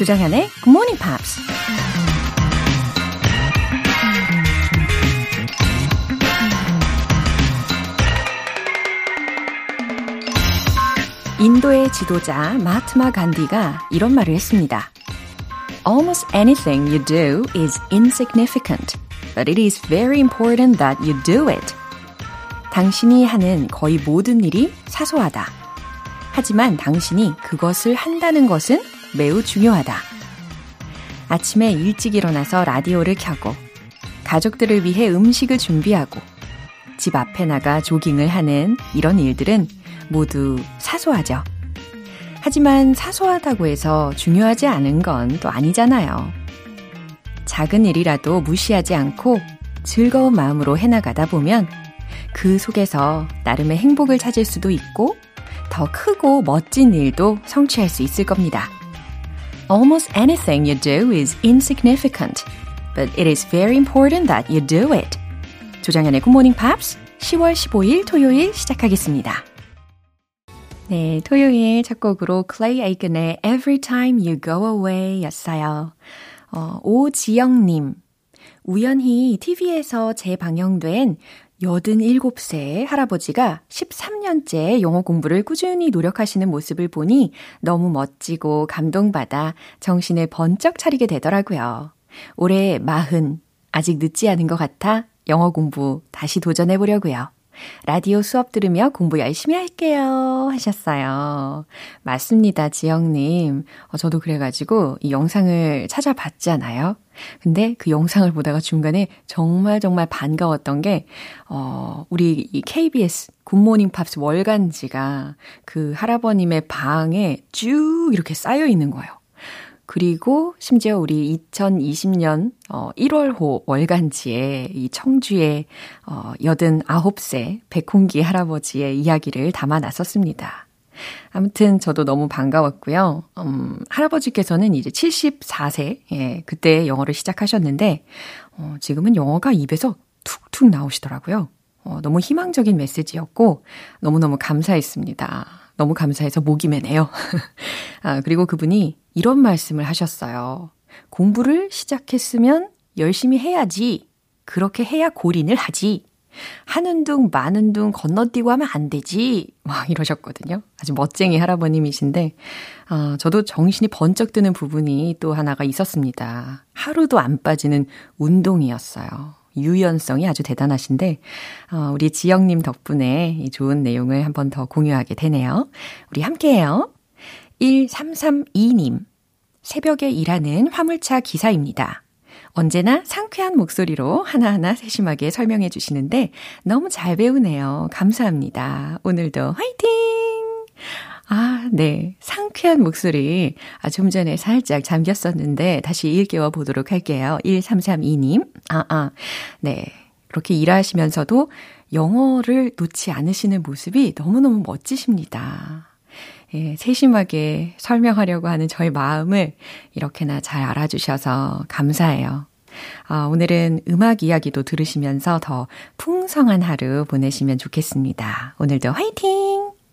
조정현의 Good Morning Pops. 인도의 지도자 마트마 간디가 이런 말을 했습니다. Almost anything you do is insignificant, but it is very important that you do it. 당신이 하는 거의 모든 일이 사소하다. 하지만 당신이 그것을 한다는 것은 매우 중요하다. 아침에 일찍 일어나서 라디오를 켜고, 가족들을 위해 음식을 준비하고, 집 앞에 나가 조깅을 하는 이런 일들은 모두 사소하죠. 하지만 사소하다고 해서 중요하지 않은 건 또 아니잖아요. 작은 일이라도 무시하지 않고 즐거운 마음으로 해나가다 보면 그 속에서 나름의 행복을 찾을 수도 있고 더 크고 멋진 일도 성취할 수 있을 겁니다. Almost anything you do is insignificant, but it is very important that you do it. 조장현의 Good Morning Pops 10월 15일 토요일 시작하겠습니다. 네, 토요일 첫 곡으로 Clay Aiken의 Every Time You Go Away 였어요. 어, 오지영님. 우연히 TV에서 재방영된 87세 할아버지가 13년째 영어 공부를 꾸준히 노력하시는 모습을 보니 너무 멋지고 감동받아 정신을 번쩍 차리게 되더라고요. 올해 마흔, 아직 늦지 않은 것 같아 영어 공부 다시 도전해 보려고요. 라디오 수업 들으며 공부 열심히 할게요. 하셨어요. 맞습니다, 지영님. 어, 저도 그래가지고 이 영상을 찾아봤잖아요. 근데 그 영상을 보다가 중간에 정말 정말 반가웠던 게, 어, 우리 이 KBS 굿모닝 팝스 월간지가 그 할아버님의 방에 쭉 이렇게 쌓여 있는 거예요. 그리고 심지어 우리 2020년 어 1월호 월간지에 이 청주의 어 89세 백홍기 할아버지의 이야기를 담아 놨었습니다. 아무튼 저도 너무 반가웠고요. 음, 할아버지께서는 이제 74세, 예, 그때 영어를 시작하셨는데, 어, 지금은 영어가 입에서 툭툭 나오시더라고요. 어, 너무 희망적인 메시지였고, 너무너무 감사했습니다. 너무 감사해서 목이 메네요. 아, 그리고 그분이 이런 말씀을 하셨어요. 공부를 시작했으면 열심히 해야지. 그렇게 해야 골인을 하지. 하는 둥, 마는 둥 건너뛰고 하면 안 되지. 막 이러셨거든요. 아주 멋쟁이 할아버님이신데, 어, 저도 정신이 번쩍 드는 부분이 또 하나가 있었습니다. 하루도 안 빠지는 운동이었어요. 유연성이 아주 대단하신데, 어, 우리 지영님 덕분에 이 좋은 내용을 한 번 더 공유하게 되네요. 우리 함께 해요. 1332님. 새벽에 일하는 화물차 기사입니다. 언제나 상쾌한 목소리로 하나하나 세심하게 설명해 주시는데 너무 잘 배우네요. 감사합니다. 오늘도 화이팅! 아, 네. 상쾌한 목소리. 아, 좀 전에 살짝 잠겼었는데 다시 일깨워 보도록 할게요. 1332님. 아, 아. 네. 그렇게 일하시면서도 영어를 놓지 않으시는 모습이 너무너무 멋지십니다. 예, 세심하게 설명하려고 하는 저의 마음을 이렇게나 잘 알아주셔서 감사해요. 아, 오늘은 음악 이야기도 들으시면서 더 풍성한 하루 보내시면 좋겠습니다. 오늘도 화이팅!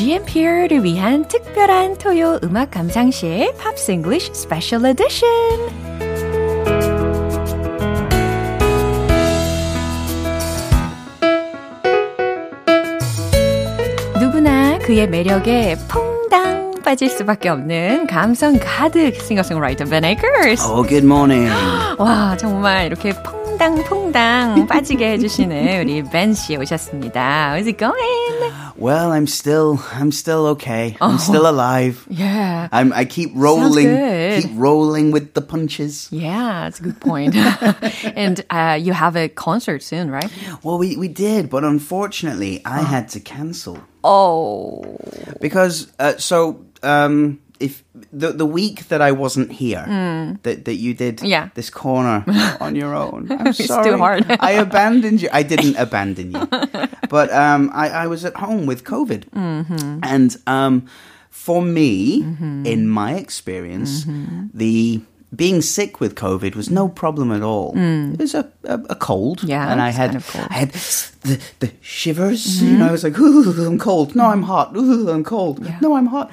GMP를 위한 특별한 토요 음악 감상실 팝스 잉글리쉬 스페셜 에디션 누구나 그의 매력에 퐁당 빠질 수밖에 없는 감성 가득 싱어송라이터 Ben Akers. Oh, good morning. 와, 정말 이렇게 퐁당퐁당 빠지게 해주시는 우리 Ben 씨 오셨습니다. How's it going? Well, I'm still, I'm still okay. I'm Oh. still alive. Yeah. I'm, I keep rolling, good. Keep rolling with the punches. Yeah, that's a good point. and uh, you have a concert soon, right? Well, we, we did, but unfortunately, I had to cancel. Oh. Because, uh, so, um, if the the week that I wasn't here, that that you did Yeah. this corner on your own, I'm It's too sorry. hard. I abandoned you. I didn't abandon you, but um, I, I was at home with COVID, Mm-hmm. and um, for me, in my experience, Mm-hmm. the being sick with COVID was no problem at all. It was a, a, a cold, Mm. Yeah, and I had kind of. Mm-hmm. I had the the shivers. You know, I was like, Ooh, I'm cold. No, I'm hot. Ooh, I'm cold. No, I'm hot.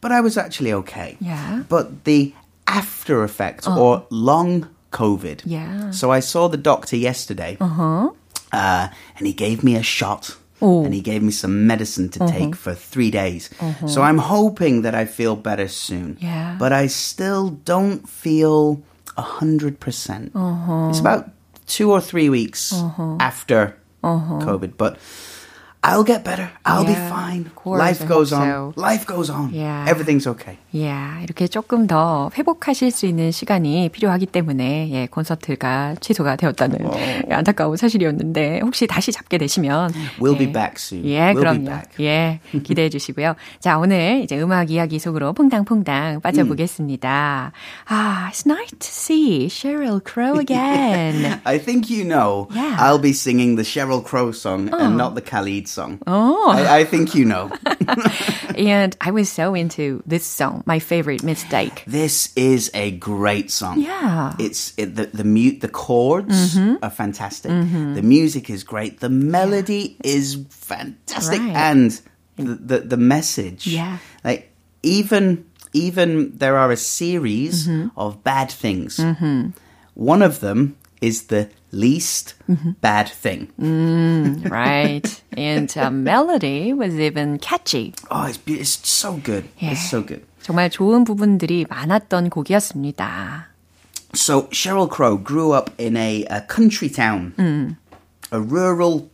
But I was actually okay. Yeah. But the after effects oh. or long COVID. Yeah. So I saw the doctor yesterday. Uh-huh. Uh, and he gave me a shot. Oh. And he gave me some medicine to take uh-huh. for three days. Uh-huh. So I'm hoping that I feel better soon. Yeah. But I still don't feel 100%. percent uh-huh. It's about two or three weeks after COVID. But I'll get better. I'll yeah, be fine. Course, Life goes on. So. Life goes on. Yeah. Everything's okay. Yeah. 이렇게 조금 더 회복하실 수 있는 시간이 필요하기 때문에 예, 콘서트가 취소가 되었다는 oh. 안타까운 사실이었는데 혹시 다시 잡게 되시면 We'll 예, be back soon. 예, we'll 그럼요. 예. 기대해 주시고요. 자, 오늘 이제 음악 이야기 속으로 퐁당퐁당 빠져보겠습니다. Mm. Ah, it's nice to see Sheryl Crow again. I think you know yeah. I'll be singing the Sheryl Crow song oh. and not the Khalid song. Oh. I, I think you know. and I was so into this song, my favorite mistake. this is a great song. Yeah. Mm-hmm. It's it, the the mute the chords are fantastic. The music is great. The melody is fantastic, Right. and the, the the message. Yeah. like even even there are a series Mm-hmm. of bad things. One of them is the least mm-hmm. bad thing. Mm, right. and uh, melody was even catchy. Oh, it's, it's so good. Yeah. It's so good. 정말 좋은 부분들이 많았던 곡이었습니다. So Sheryl Crow grew up in a, a country town, mm. a rural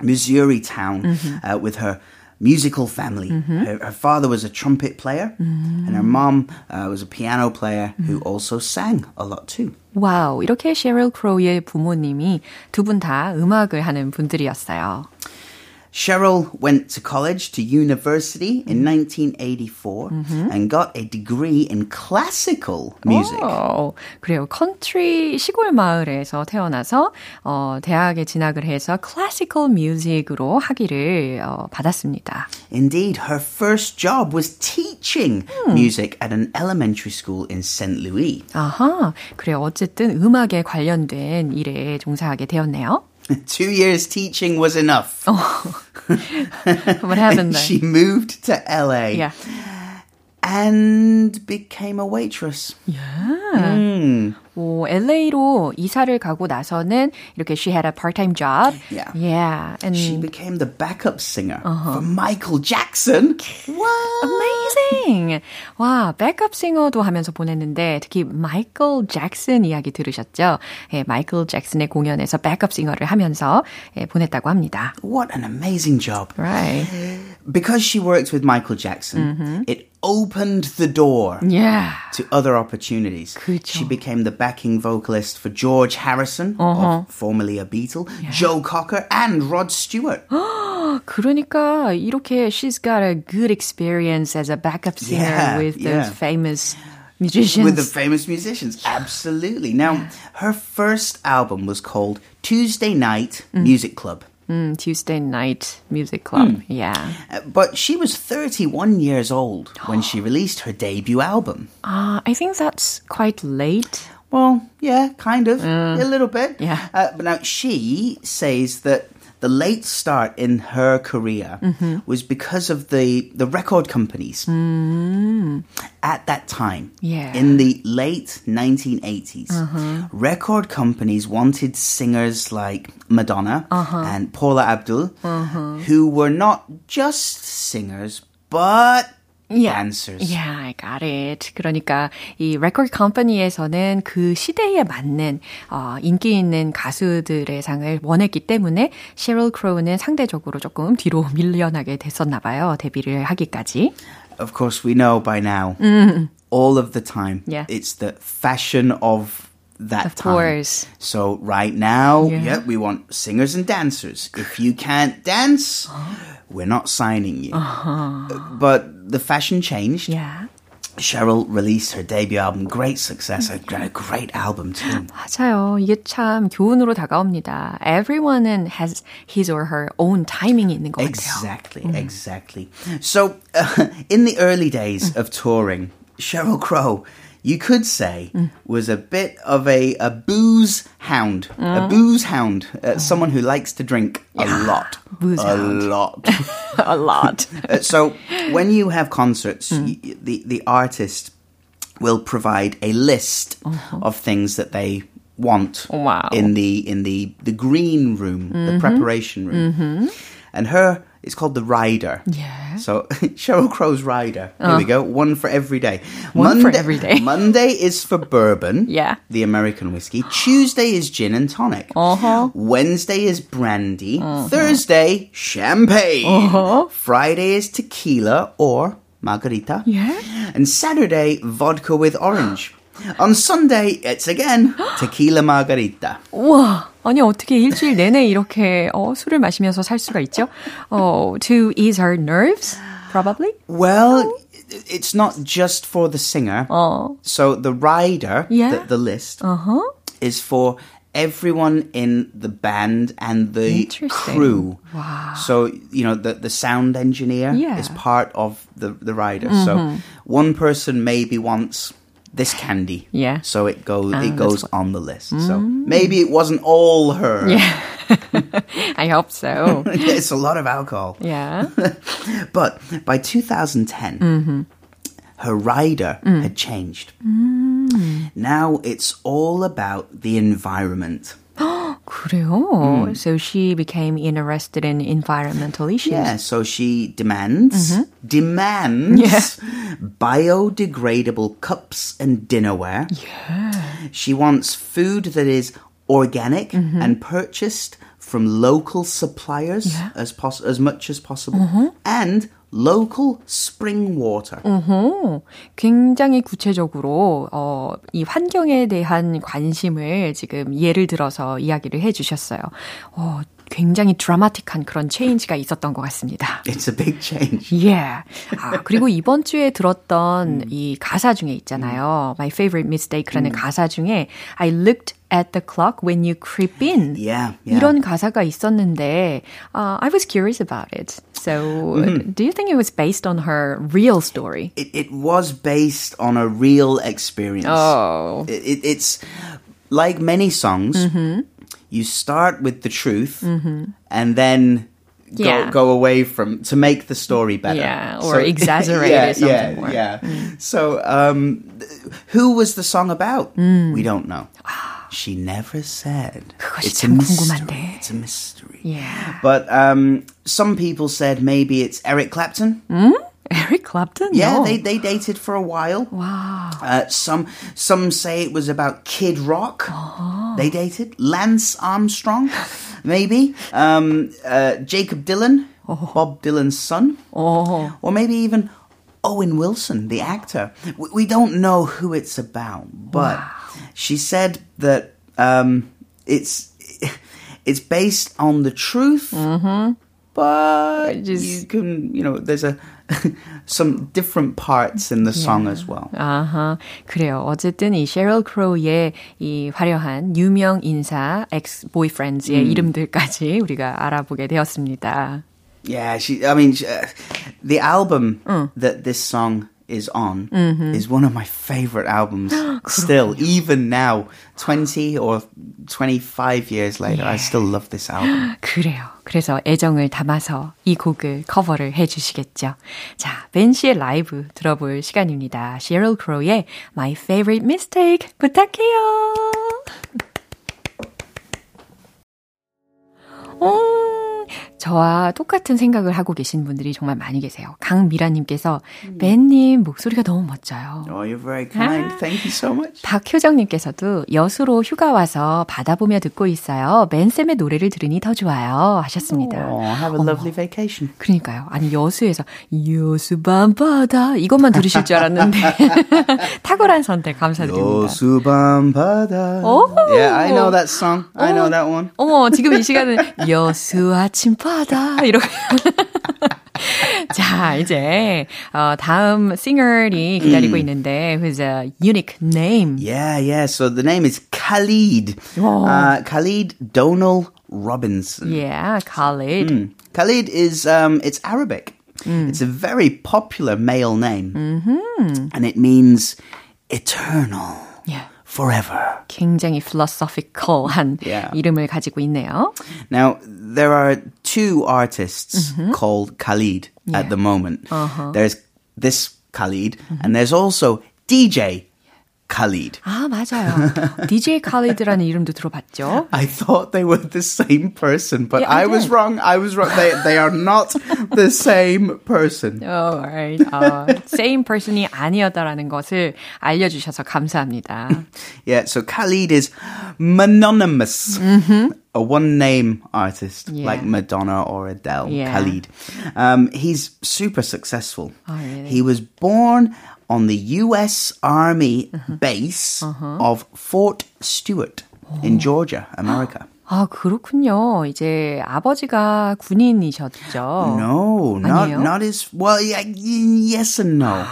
Missouri town mm-hmm. uh, with her musical family. Mm-hmm. Her, her, father was a trumpet player, and her mm. mom uh, was a piano player who mm. also sang a lot too. 와우, 이렇게 sheryl crow의 부모님이 두 분 다 음악을 하는 분들이었어요. Sheryl went to college, to university in mm-hmm. 1984 mm-hmm. and got a degree in classical music. Oh, 그래요. 컨트리 시골 마을에서 태어나서 어, 대학에 진학을 해서 classical music으로 학위를 어, 받았습니다. Indeed, her first job was teaching 음. music at an elementary school in St. Louis. 아하, 그래요. 어쨌든 음악에 관련된 일에 종사하게 되었네요. Two years teaching was enough. Oh. What happened there? she moved to LA Yeah. And became a waitress. 오, LA로 이사를 가고 나서는 이렇게 she had a part-time job. Yeah. Yeah. And She became the backup singer for Michael Jackson. What? Amazing! 와, 백업 싱어도 하면서 보냈는데 특히 마이클 잭슨 이야기 들으셨죠? 예, 마이클 잭슨의 공연에서 백업 싱어를 하면서 예, 보냈다고 합니다. What an amazing job. Right. Because she worked with Michael Jackson, it opened the door Yeah. to other opportunities. 그죠. She became the backing vocalist for George Harrison, of formerly a Beatle, Joe Cocker, and Rod Stewart. 그러니까 이렇게 she's got a good experience as a backup singer Yeah, with those yeah. famous musicians. with the famous musicians. Absolutely. Now, her first album was called Tuesday Night Music Club. 음, Tuesday Night Music Club. Yeah. Uh, But she was 31 years old when she released her debut album. Uh, I think that's quite late. Well, yeah, kind of. A little bit. Yeah. Uh, but now she says that the late start in her career mm-hmm. was because of the, the record companies. Mm. At that time, Yeah. in the late 1980s, uh-huh. record companies wanted singers like Madonna uh-huh. and Paula Abdul, uh-huh. who were not just singers, but dancers. Yeah, I got it. 그러니까 이 레코드 컴퍼니에서는 그 시대에 맞는 어, 인기 있는 가수들의 상을 원했기 때문에 sheryl crow는 상대적으로 조금 뒤로 밀려나게 됐었나 봐요. 데뷔를 하기까지. Of course, we know by now all of the time. Yeah. It's the fashion of that Of time. course. So right now, Yeah. yeah. we want singers and dancers. If you can't dance, we're not signing you. But the fashion changed. Yeah. Sheryl released her debut album, great success, a great album too. 맞아요. 이게 참 교훈으로 다가옵니다. Everyone has his or her own timing이 있는 것 exactly, 같아요. Exactly, exactly. So, uh, in the early days of touring, Sheryl Crow you could say, was a bit of a, a booze hound. A uh-huh. booze hound. Uh, someone who likes to drink a lot. booze a hound. lot. A lot. Uh, so, when you have concerts, hmm. y- the, the artist will provide a list uh-huh. of things that they want Wow. in the in the the green room, the mm-hmm. preparation room. Mm-hmm. And her it's called the rider. Yeah. So Sheryl Crow's rider. Here we go. One for every day. One for every day. Monday is for bourbon. Yeah. The American whiskey. Tuesday is gin and tonic. Uh-huh. Wednesday is brandy. Thursday, champagne. Uh-huh. Friday is tequila or margarita. Yeah. And Saturday, vodka with orange. On Sunday, it's again tequila margarita. 우와, 아니 어떻게 일주일 내내 이렇게 어, 술을 마시면서 살 수가 있죠? 어, to ease her nerves, probably. Well, it's not just for the singer. 어, So the rider, Yeah. the, the list, uh-huh. is for everyone in the band and the Interesting. crew. Wow. So, you know, the, the sound engineer Yeah. Mm-hmm. is part of the, the rider. So one person maybe wants this candy. Yeah. So it goes Ah, it that's goes on the list. So mm. maybe it wasn't all her. Yeah. I hope so. it's a lot of alcohol. Yeah. But by 2010, mm-hmm. her rider mm. had changed. Mm. Now it's all about the environment. 그래요. So she became interested in environmental issues. Yeah, so she demands demands biodegradable cups and dinnerware. Yeah. She wants food that is organic and purchased from local suppliers as pos- as much as possible and local spring water. 어, 굉장히 구체적으로 어, 이 환경에 대한 관심을 지금 예를 들어서 이야기를 해주셨어요. 어, 굉장히 드라마틱한 그런 체인지가 있었던 것 같습니다. It's a big change. Yeah. 아, 그리고 이번 주에 들었던 이 가사 중에 있잖아요. My favorite mistake라는 가사 중에 I looked at the clock when you creep in. Yeah, yeah. 이런 가사가 있었는데 uh, I was curious about it. So, do you think it was based on her real story? It, it was based on a real experience. Oh. It, it, it's like many songs. Mm-hmm. You start with the truth, and then go, Yeah. go away from to make the story better. Yeah, or exaggerate yeah, it something yeah, more. Mm. Yeah. So, um, th- who was the song about? Mm. We don't know. She never said. it's a mystery. It's a mystery. Yeah. But um, some people said maybe it's Eric Clapton. Hmm. Eric Clapton? Yeah, no. they, they dated for a while. Wow. Uh, some some say it was about Kid Rock. Oh. They dated Lance Armstrong, maybe um, uh, Jakob Dylan, oh. Bob Dylan's son, oh. or maybe even Owen Wilson, the actor. We, we don't know who it's about, but she said that um, it's it's based on the truth, but It just- you can you know there's a some different parts in the song as well. 아하, 그래요. 어쨌든 이 Sheryl Crow의 이 화려한 유명 인사 ex boyfriends의 이름들까지 우리가 알아보게 되었습니다. Yeah, she. I mean, she, uh, the album mm. that this song is on mm-hmm. is one of my favorite albums still even now 20 or 25 years later yeah. I still love this album. 그래요. 그래서 애정을 담아서 이 곡을 커버를 해 주시겠죠. 자, 벤 씨의 라이브 들어볼 시간입니다. Sheryl Crow의 My Favorite Mistake 부탁해요. 오 저와 똑같은 생각을 하고 계신 분들이 정말 많이 계세요. 강미라님께서 맨님 목소리가 너무 멋져요. Oh, you're very kind. Thank you so much. 박효정님께서도 여수로 휴가 와서 바다 보며 듣고 있어요. 맨 쌤의 노래를 들으니 더 좋아요. 하셨습니다. Oh, have a lovely vacation. 그러니까요. 아니 여수에서 여수 밤바다 이것만 들으실 줄 알았는데 탁월한 선택 감사드립니다. 여수 밤바다. Oh. Yeah, I know that song. I know that one. 어머 지금 이 시간은 여수 아침 슬퍼하다. 이렇게. 자, 이제 어, 다음 singer이 기다리고 mm. 있는데 who's a unique name. Yeah, yeah. So the name is Khalid. Oh. Uh, Khalid Donnel Robinson. Yeah, Khalid. Mm. Khalid is um, it's Arabic. Mm. It's a very popular male name, mm-hmm. and it means eternal. Yeah forever. 굉장히 philosophical한 Yeah. 이름을 가지고 있네요. Now there are two artists called Khalid at the moment. There's this Khalid, and there's also DJ Khaled. 아, 맞아요. DJ Khalid라는 이름도 들어봤죠. I thought they were the same person, but yeah, I, I was wrong. I was wrong. They, they are not the same person. Oh, right. Uh, same person이 아니었다라는 것을 알려주셔서 감사합니다. yeah, so Khalid is mononymous. Mm-hmm. A one name artist yeah. like Madonna or Adele, yeah. Khalid. Um, he's super successful. Oh, really? He was born on the US Army base of Fort Stewart in Georgia, America. 아, 그렇군요. 이제 아버지가 군인이셨죠? No, not 아니에요? not his. Well, yeah, y- yes and no.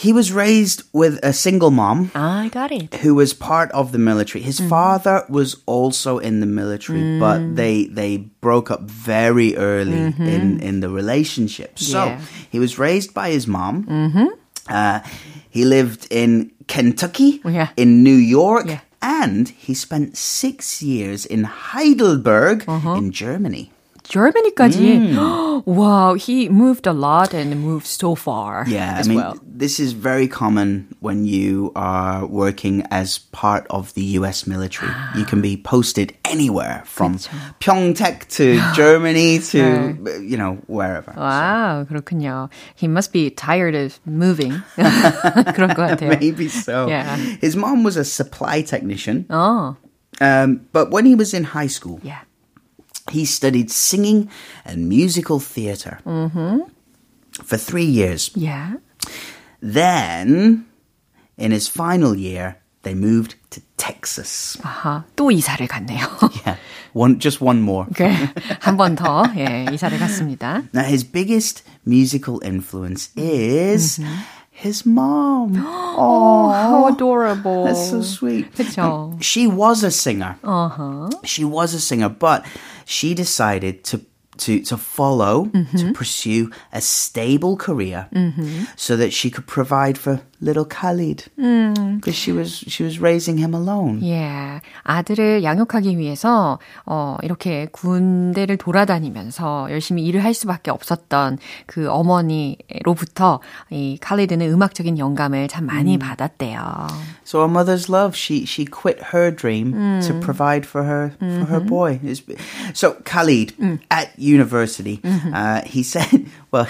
He was raised with a single mom. I got it. who was part of the military. His mm. father was also in the military, but mm. they they broke up very early mm-hmm. in in the relationship. So Yeah. he was raised by his mom. Mm-hmm. Uh, he lived in Kentucky, Yeah. in New York, Yeah. and he spent six years in Heidelberg uh-huh. in Germany. Germany까지. wow, he moved a lot and moved so far Yeah, as I mean, well. this is very common when you are working as part of the US military. You can be posted anywhere from Pyeongtaek to Germany to, you know, wherever. 와우, 그렇군요. He must be tired of moving. 그런 것 같아요. Maybe so. Yeah. His mom was a supply technician, 어, um, but when he was in high school, yeah. he studied singing and musical theater for three years. Yeah. Then, in his final year, they moved to Texas. 아하, 또 이사를 갔네요. Yeah, one just one more. 한 번 더, 예, 이사를 갔습니다. Now his biggest musical influence is his mom. Oh, how adorable. That's so sweet. 그쵸. She was a singer. Uh-huh. She was a singer, but she decided to to to follow to mm-hmm. pursue a stable career mm-hmm. so that she could provide for little Khalid because she was she was raising him alone. 예, 아들을 양육하기 위해서 어 이렇게 군대를 돌아다니면서 열심히 일을 할 수밖에 없었던 그 어머니로부터 이 칼리드는 음악적인 영감을 참 많이 받았대요. So a mother's love, she she quit her dream to provide for her for her boy. It's- So Khalid at university, uh, he said, well,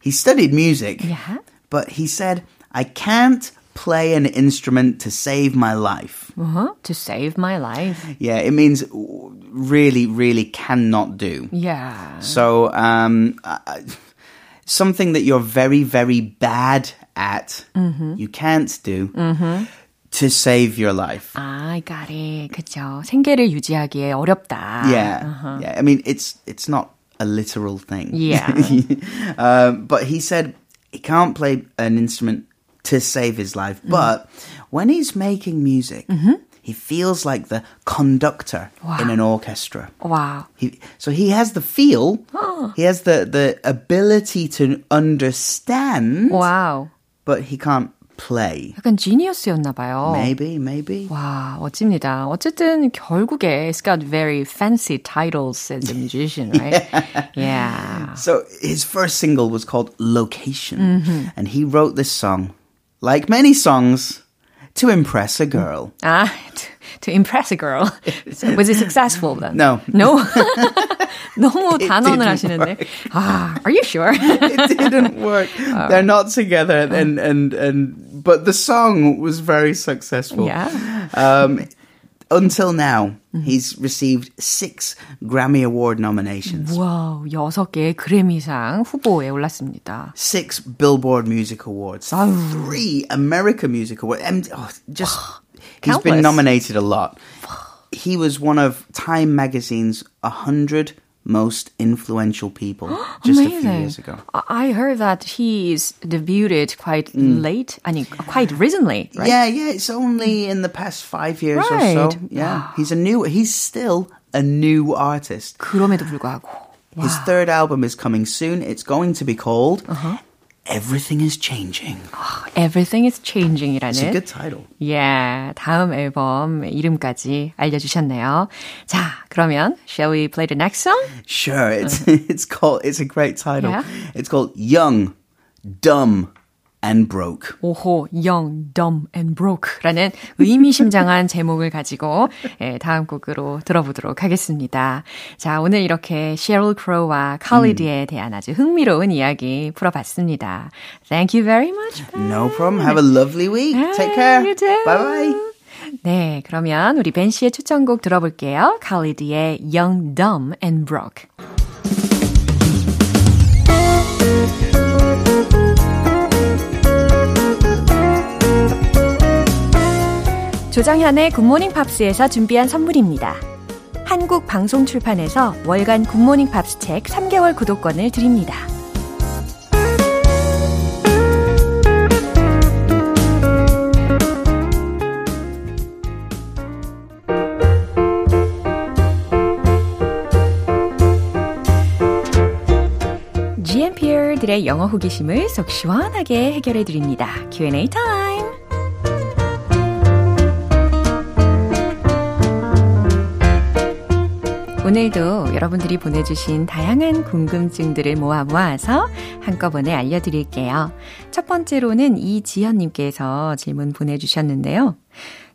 he studied music, Yeah. but he said, I can't play an instrument to save my life. Uh-huh. To save my life. Yeah, it means really, really cannot do. Yeah. So, um, uh, something that you're very, very bad at, you can't do to save your life. I got it. 그쵸. 생계를 유지하기에 어렵다. Yeah, yeah. I mean, it's it's not a literal thing. Yeah. um, but he said he can't play an instrument to save his life. But when he's making music, he feels like the conductor in an orchestra. 와우. He, so he has the feel, he has the, the ability to understand, 와우. but he can't play. 약간 지니어스였나 봐요. Maybe, maybe. 와, 멋집니다. 어쨌든 결국에 it's got very fancy titles as a musician, right? yeah. So his first single was called Location, and he wrote this song, like many songs, to impress a girl. Ah, to, to impress a girl. So was it successful then? No. No? 너무 단언을 하시는데. Ah, are you sure? it didn't work. They're not together, and and and but the song was very successful. Yeah. Um, until now, he's received six Grammy Award nominations, 와우, 여섯 개의 그래미상 후보에 올랐습니다. six Billboard Music Awards, three America Music Awards. and, oh, just he's Countless. been nominated a lot. He was one of Time Magazine's 100 most influential people just a few Amazing. years ago. I I heard that he's debuted quite late, 아니, quite recently, right? Yeah, yeah, it's only in the past five years or Right. so. Yeah, he's a new. He's still a new artist. 그럼에도 불구하고. His third album is coming soon. It's going to be called Uh-huh. "Everything Is Changing." Everything is It's a changing이라는 good title. 예, 다음 앨범 이름까지 알려주셨네요. 자, 그러면 shall we play the next song? Sure, it's it's called. It's a great title. Yeah. It's called "Young, Dumb, And Broke." 오호, young, dumb, and broke라는 의미심장한 제목을 가지고 예, 다음 곡으로 들어보도록 하겠습니다. 자, 오늘 이렇게 Sheryl Crow와 칼리드에 대한 아주 흥미로운 이야기 풀어봤습니다. Thank you very much. No problem. Have a lovely week. Take Ah, care. you too. Bye bye. 네, 그러면 우리 벤 씨의 추천곡 들어볼게요. 칼리드의 Young, Dumb, and Broke. 조정현의 굿모닝 팝스에서 준비한 선물입니다. 한국 방송 출판에서 월간 굿모닝 팝스 책 3개월 구독권을 드립니다. GMPR들의 영어 호기심을 속 시원하게 해결해 드립니다. Q&A 타임! 오늘도 여러분들이 보내주신 다양한 궁금증들을 모아 모아서 한꺼번에 알려드릴게요. 첫 번째로는 이지현님께서 질문 보내주셨는데요.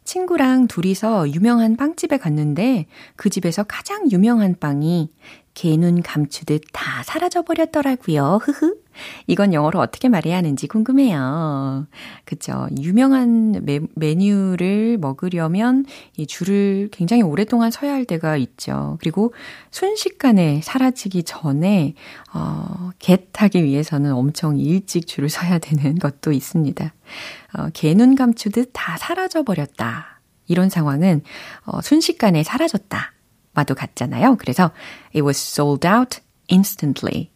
친구랑 둘이서 유명한 빵집에 갔는데 그 집에서 가장 유명한 빵이 개눈 감추듯 다 사라져버렸더라고요. 흐흐. 이건 영어로 어떻게 말해야 하는지 궁금해요. 그쵸. 유명한 메, 메뉴를 먹으려면 이 줄을 굉장히 오랫동안 서야 할 때가 있죠. 그리고 순식간에 사라지기 전에, 어, 겟하기 위해서는 엄청 일찍 줄을 서야 되는 것도 있습니다. 어, 개눈 감추듯 다 사라져버렸다. 이런 상황은, 어, 순식간에 사라졌다. 와도 같잖아요. 그래서 it was sold out instantly.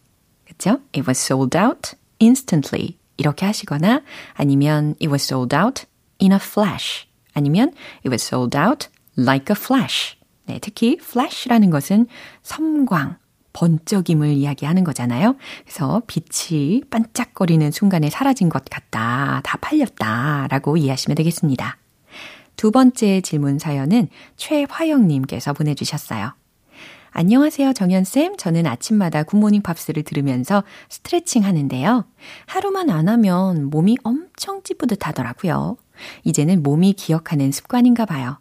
그쵸? It was sold out instantly. 이렇게 하시거나 아니면 it was sold out in a flash. 아니면 it was sold out like a flash. 네, 특히 flash라는 것은 섬광, 번쩍임을 이야기하는 거잖아요. 그래서 빛이 반짝거리는 순간에 사라진 것 같다, 다 팔렸다 라고 이해하시면 되겠습니다. 두 번째 질문 사연은 최화영님께서 보내주셨어요. 안녕하세요, 정연쌤. 저는 아침마다 굿모닝 팝스를 들으면서 스트레칭 하는데요. 하루만 안 하면 몸이 엄청 찌뿌듯 하더라고요. 이제는 몸이 기억하는 습관인가 봐요.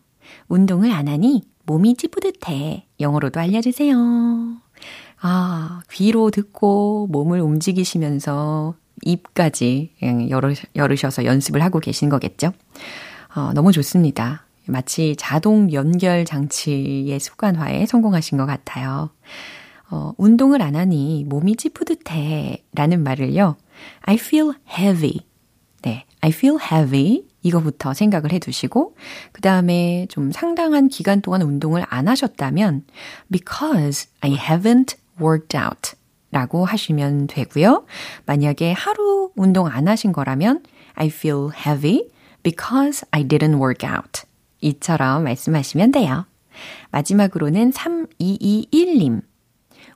운동을 안 하니 몸이 찌뿌듯해. 영어로도 알려주세요. 아, 귀로 듣고 몸을 움직이시면서 입까지 열으, 열으셔서 연습을 하고 계신 거겠죠? 어, 너무 좋습니다. 마치 자동 연결 장치의 습관화에 성공하신 것 같아요. 어, 운동을 안 하니 몸이 찌푸듯해 라는 말을요. I feel heavy. 네, I feel heavy. 이거부터 생각을 해 두시고, 그 다음에 좀 상당한 기간 동안 운동을 안 하셨다면, because I haven't worked out 라고 하시면 되고요. 만약에 하루 운동 안 하신 거라면, I feel heavy because I didn't work out. 이처럼 말씀하시면 돼요. 마지막으로는 3221님.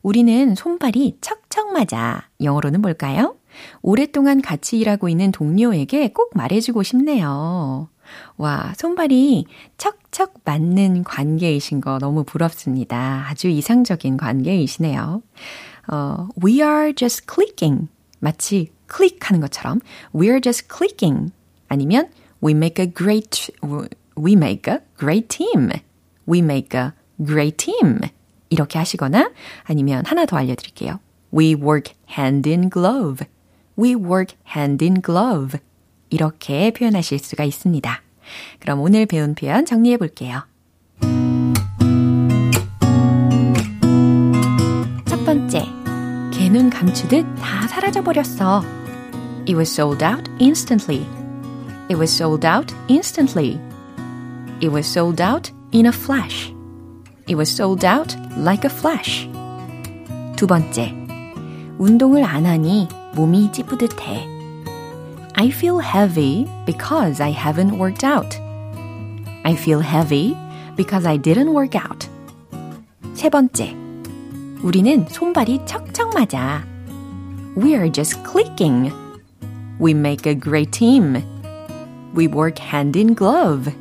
우리는 손발이 척척 맞아. 영어로는 뭘까요? 오랫동안 같이 일하고 있는 동료에게 꼭 말해주고 싶네요. 와, 손발이 척척 맞는 관계이신 거 너무 부럽습니다. 아주 이상적인 관계이시네요. 어, we are just clicking. 마치 클릭하는 것처럼 we are just clicking. 아니면 We make a great, we make a great team. We make a great team. 이렇게 하시거나 아니면 하나 더 알려드릴게요. We work hand in glove. We work hand in glove. 이렇게 표현하실 수가 있습니다. 그럼 오늘 배운 표현 정리해 볼게요. 첫 번째, 개눈 감추듯 다 사라져 버렸어. It was sold out instantly. It was sold out instantly. It was sold out in a flash. It was sold out like a flash. 두 번째, 운동을 안 하니 몸이 찌뿌듯해. I feel heavy because I haven't worked out. I feel heavy because I didn't work out. 세 번째, 우리는 손발이 척척 맞아. We are just clicking. We make a great team. We work hand in glove.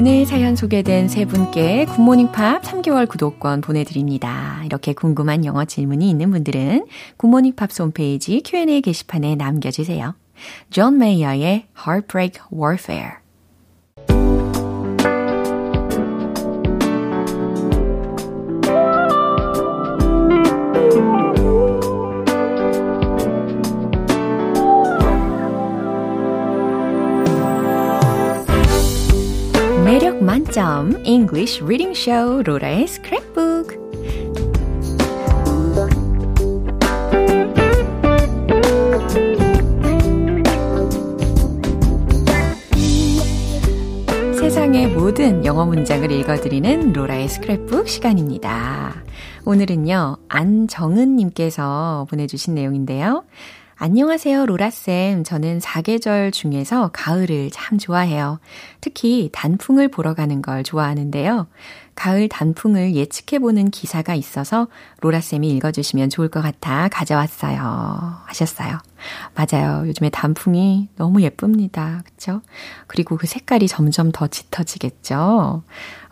오늘 사연 소개된 세 분께 굿모닝 팝 3개월 구독권 보내드립니다. 이렇게 궁금한 영어 질문이 있는 분들은 굿모닝 팝 홈페이지 Q&A 게시판에 남겨주세요. 존 메이어의 Heartbreak Warfare 점 English Reading Show 로라의 스크랩북 세상의 모든 영어 문장을 읽어드리는 로라의 스크랩북 시간입니다. 오늘은요, 안정은님께서 보내주신 내용인데요. 안녕하세요, 로라쌤. 저는 사계절 중에서 가을을 참 좋아해요. 특히 단풍을 보러 가는 걸 좋아하는데요. 가을 단풍을 예측해보는 기사가 있어서 로라쌤이 읽어주시면 좋을 것 같아 가져왔어요. 하셨어요. 맞아요. 요즘에 단풍이 너무 예쁩니다. 그쵸? 그리고 그 색깔이 점점 더 짙어지겠죠?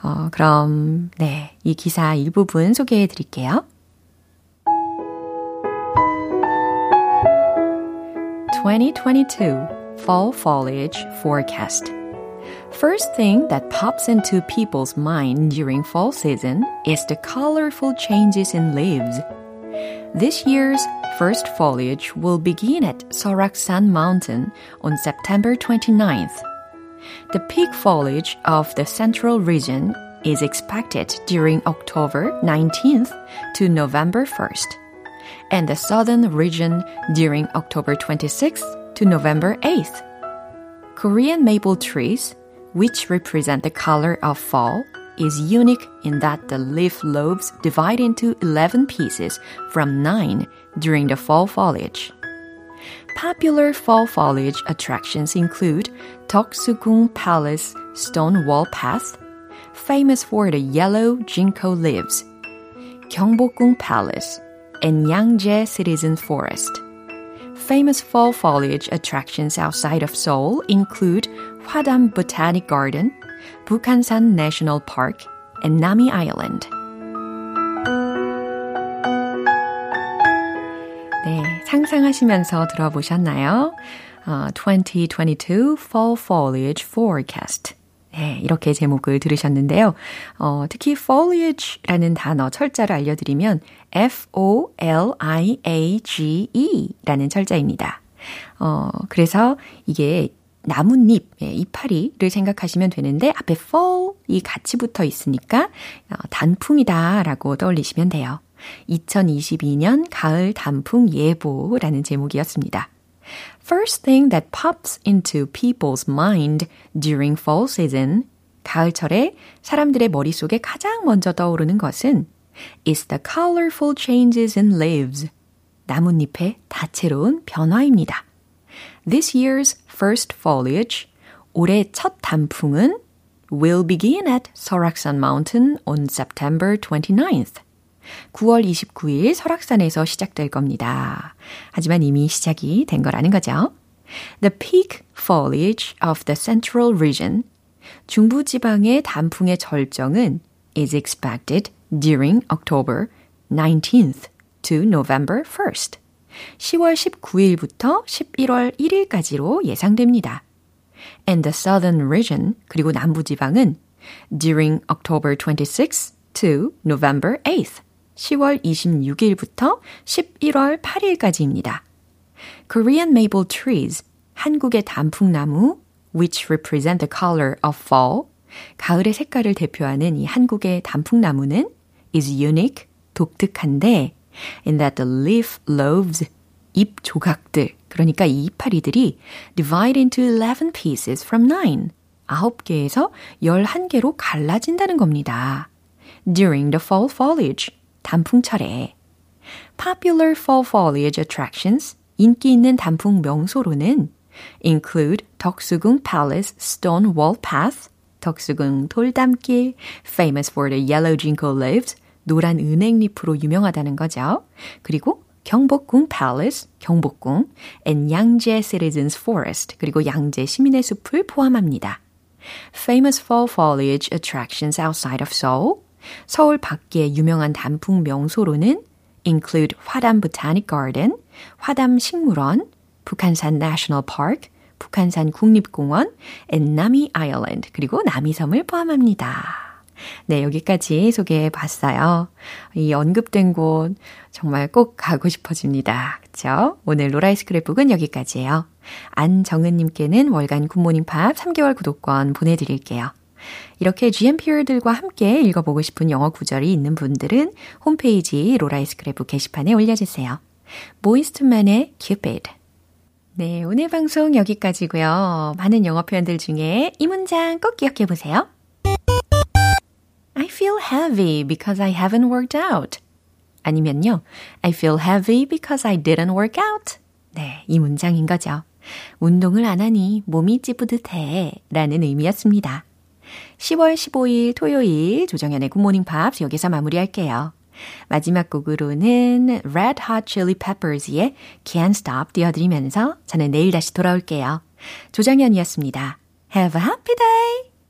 어, 그럼, 네. 이 기사 일부분 소개해 드릴게요. 2022 Fall Foliage Forecast. First thing that pops into people's mind during fall season is the colorful changes in leaves. This year's first foliage will begin at Soraksan Mountain on September 29th. The peak foliage of the central region is expected during October 19th to November 1st and the southern region during October 26th to November 8th. Korean maple trees, which represent the color of fall, is unique in that the leaf lobes divide into 11 pieces from 9 during the fall foliage. Popular fall foliage attractions include Toksugung Palace Stone Wall Path, famous for the yellow ginkgo leaves, Gyeongbokgung Palace, and Yangjae Citizen Forest. Famous fall foliage attractions outside of Seoul include Hwadam Botanic Garden, Bukhansan National Park, and Nami Island. 네, 상상하시면서 들어보셨나요? Uh, 2022 Fall Foliage Forecast. 네, 이렇게 제목을 들으셨는데요. 어, 특히 foliage라는 단어 철자를 알려드리면 F-O-L-I-A-G-E 라는 철자입니다. 어, 그래서 이게 나뭇잎, 예, 이파리를 생각하시면 되는데 앞에 fall이 같이 붙어 있으니까 어, 단풍이다라고 떠올리시면 돼요. 2022년 가을 단풍 예보라는 제목이었습니다. First thing that pops into people's mind during fall season, 가을철에 사람들의 머릿속에 가장 먼저 떠오르는 것은 is the colorful changes in leaves. 나뭇잎의 다채로운 변화입니다. This year's first foliage, 올해 첫 단풍은 will begin at Soraksan Mountain on September 29th. 9월 29일 설악산에서 시작될 겁니다. 하지만 이미 시작이 된 거라는 거죠. The peak foliage of the central region. 중부지방의 단풍의 절정은 is expected during October 19th to November 1st. 10월 19일부터 11월 1일까지로 예상됩니다. And the southern region, 그리고 남부지방은 during October 26th to November 8th, 10월 26일부터 11월 8일까지입니다. Korean maple trees, 한국의 단풍나무, which represent the color of fall, 가을의 색깔을 대표하는 이 한국의 단풍나무는 is unique, 독특한데 in that the leaf lobes, 잎 조각들, 그러니까 이 이파리들이 divide into 11 pieces from 9, 9개에서 11개로 갈라진다는 겁니다. During the fall foliage, 단풍철에. Popular fall foliage attractions, 인기 있는 단풍 명소로는 include 덕수궁 Palace Stone Wall Path, 덕수궁 돌담길, famous for the yellow ginkgo leaves, 노란 은행잎으로 유명하다는 거죠. 그리고 경복궁 Palace, 경복궁, and 양재 Citizens Forest, 그리고 양재 시민의 숲을 포함합니다. Famous fall foliage attractions outside of Seoul, 서울 밖에 유명한 단풍 명소로는 include 화담 Botanic Garden, 화담 식물원, 북한산 National Park, 북한산 국립공원, Nami Island, 그리고 남이섬을 포함합니다. 네, 여기까지 소개해 봤어요. 이 언급된 곳 정말 꼭 가고 싶어집니다. 그쵸? 오늘 로라이 스크랩북은 여기까지예요. 안정은님께는 월간 굿모닝 팝 3개월 구독권 보내드릴게요. 이렇게 GMPR들과 함께 읽어보고 싶은 영어 구절이 있는 분들은 홈페이지 로라이 스크랩북 게시판에 올려주세요. 보이스트맨의 Cupid 네, 오늘 방송 여기까지고요. 많은 영어 표현들 중에 이 문장 꼭 기억해 보세요. I feel heavy because I haven't worked out. 아니면요. I feel heavy because I didn't work out. 네, 이 문장인 거죠. 운동을 안 하니 몸이 찌뿌듯해 라는 의미였습니다. 10월 15일 토요일 조정현의 굿모닝 팝스 여기서 마무리할게요. 마지막 곡으로는 Red Hot Chili Peppers의 Can't Stop 띄워드리면서 저는 내일 다시 돌아올게요. 조정현이었습니다. Have a happy day!